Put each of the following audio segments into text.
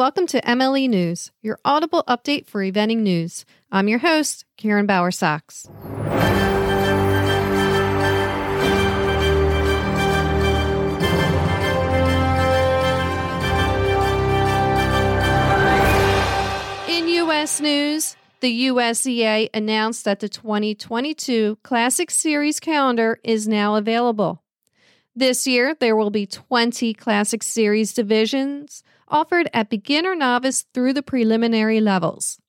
Welcome to MLE News, your audible update for eventing news. I'm your host, Karen Bauer Sachs. In U.S. news, the USEA announced that the 2022 Classic Series calendar is now available. This year, there will be 20 Classic Series divisions offered at beginner novice through the preliminary levels.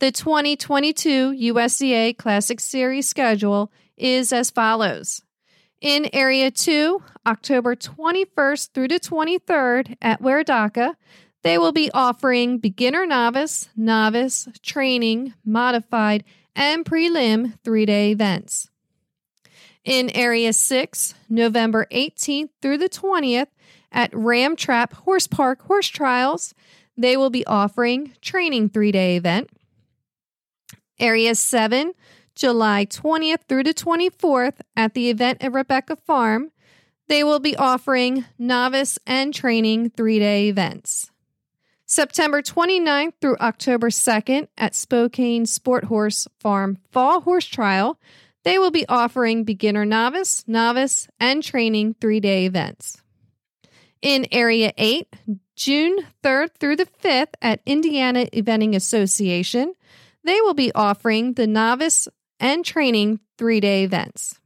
The 2022 USEA Classic Series schedule is as follows. In Area 2, October 21st through the 23rd at Waredaca, they will be offering beginner novice, novice, training, modified, and prelim three day events. In Area 6, November 18th through the 20th at Ram Tap Horse Park Horse Trials, they will be offering training three day event. Area 7, July 20th through the 24th at the event at Rebecca Farm, they will be offering novice and training three day events. September 29th through October 2nd at Spokane Sport Horse Farm Fall Horse Trial, they will be offering beginner novice, novice, and training three day events. In Area 8, June 3rd through the 5th at Indiana Eventing Association, they will be offering the novice and training three day events.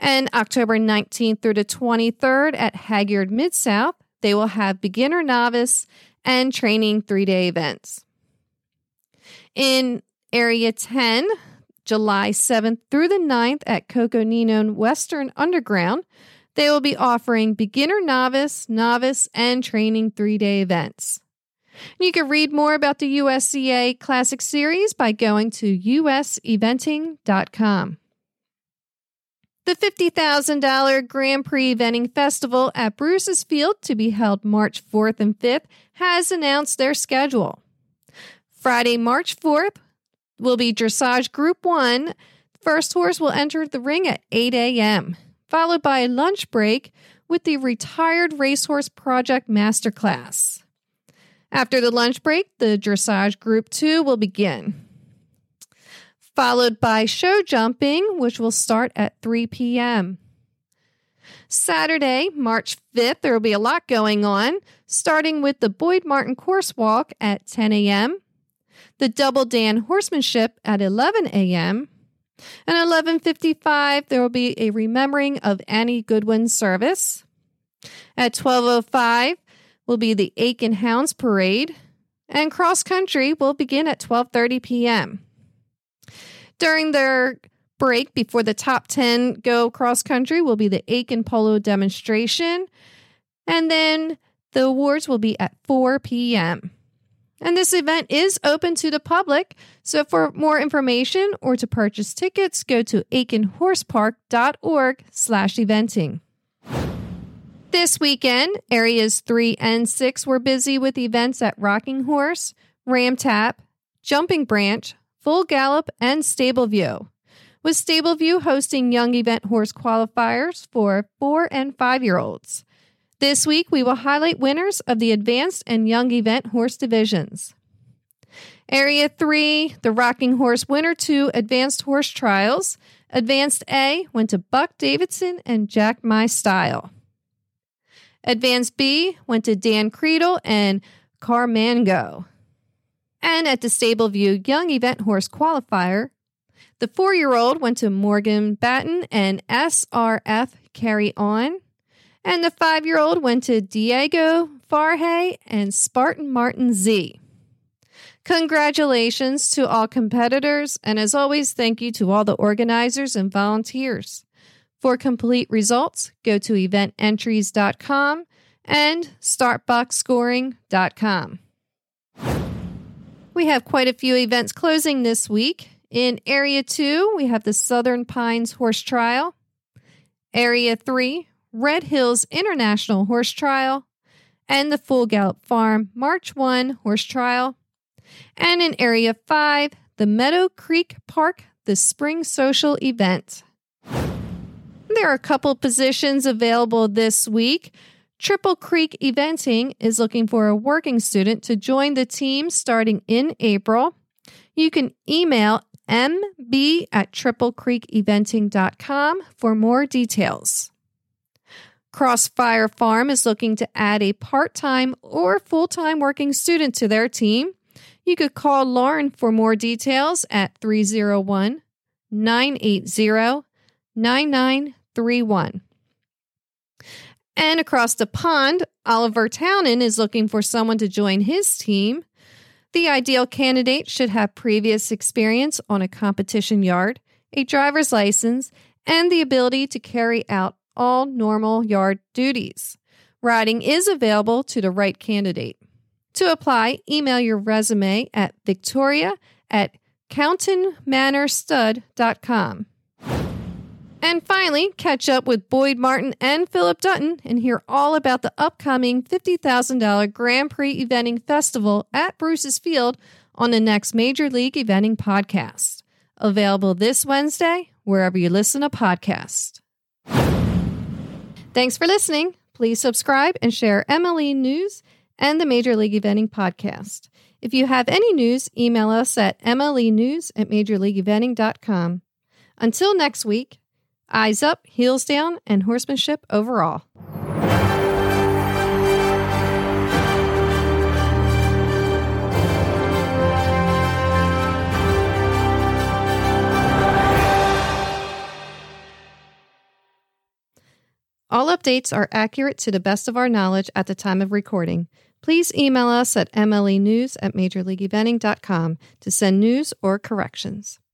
And October 19th through the 23rd at Hagyard Mid South, they will have beginner, novice, and training three day events. In Area 10, July 7th through the 9th at Coconino Western Underground, they will be offering beginner, novice, novice, and training three day events. You can read more about the USEA Classic Series by going to useventing.com. The $50,000 Grand Prix Eventing Festival at Bruce's Field to be held March 4th and 5th has announced their schedule. Friday, March 4th will be Dressage Group 1. First horse will enter the ring at 8 a.m., followed by a lunch break with the Retired Racehorse Project Masterclass. After the lunch break, the Dressage Group 2 will begin followed by show jumping, which will start at 3 p.m. Saturday, March 5th, there will be a lot going on, starting with the Boyd Martin Course Walk at 10 a.m., the Double Dan Horsemanship at 11 a.m., and 11:55 there will be a remembering of Annie Goodwin service. At 12:05 will be the Aiken Hounds Parade, and cross country will begin at 12:30 p.m. During their break before the top 10 go cross country will be the Aiken Polo demonstration. And then the awards will be at 4 p.m. And this event is open to the public. So for more information or to purchase tickets, go to aikenhorsepark.org slash eventing. This weekend, areas 3 and 6 were busy with events at Rocking Horse, Ram Tap, Jumping Branch, Full Gallop, and Stableview, with Stableview hosting young event horse qualifiers for four and five year olds. This week, we will highlight winners of the advanced and young event horse divisions. Area 3, the Rocking Horse Winner 2 Advanced Horse Trials. Advanced A went to Buck Davidson and Jack My Style. Advanced B went to Dan Kreitl and Carmango. And at the Stableview Young Event Horse Qualifier, the four year old went to Morgan Batten and SRF Carry On. And the five year old went to Diego Farhay and Spartan Martin Z. Congratulations to all competitors, and as always, thank you to all the organizers and volunteers. For complete results, go to evententries.com and startboxscoring.com. We have quite a few events closing this week. In Area 2, we have the Southern Pines Horse Trial. Area 3, Red Hills International Horse Trial. And the Full Gallop Farm March 1 Horse Trial. And in Area 5, the Meadow Creek Park The Spring Social Event. There are a couple positions available this week. Triple Creek Eventing is looking for a working student to join the team starting in April. You can email mb at triplecreekeventing.com for more details. Crossfire Farm is looking to add a part time or full time working student to their team. You could call Lauren for more details at 301 980 9931. And across the pond, Oliver Townend is looking for someone to join his team. The ideal candidate should have previous experience on a competition yard, a driver's license, and the ability to carry out all normal yard duties. Riding is available to the right candidate. To apply, email your resume at victoria at countonmanorstud.com. And finally, catch up with Boyd Martin and Philip Dutton and hear all about the upcoming $50,000 Grand Prix Eventing Festival at Bruce's Field on the next Major League Eventing podcast. Available this Wednesday, wherever you listen to podcasts. Thanks for listening. Please subscribe and share MLE News and the Major League Eventing podcast. If you have any news, email us at mlenews at majorleagueeventing.com. Until next week, eyes up, heels down, and horsemanship overall. All updates are accurate to the best of our knowledge at the time of recording. Please email us at mlenews at majorleagueeventing.com to send news or corrections.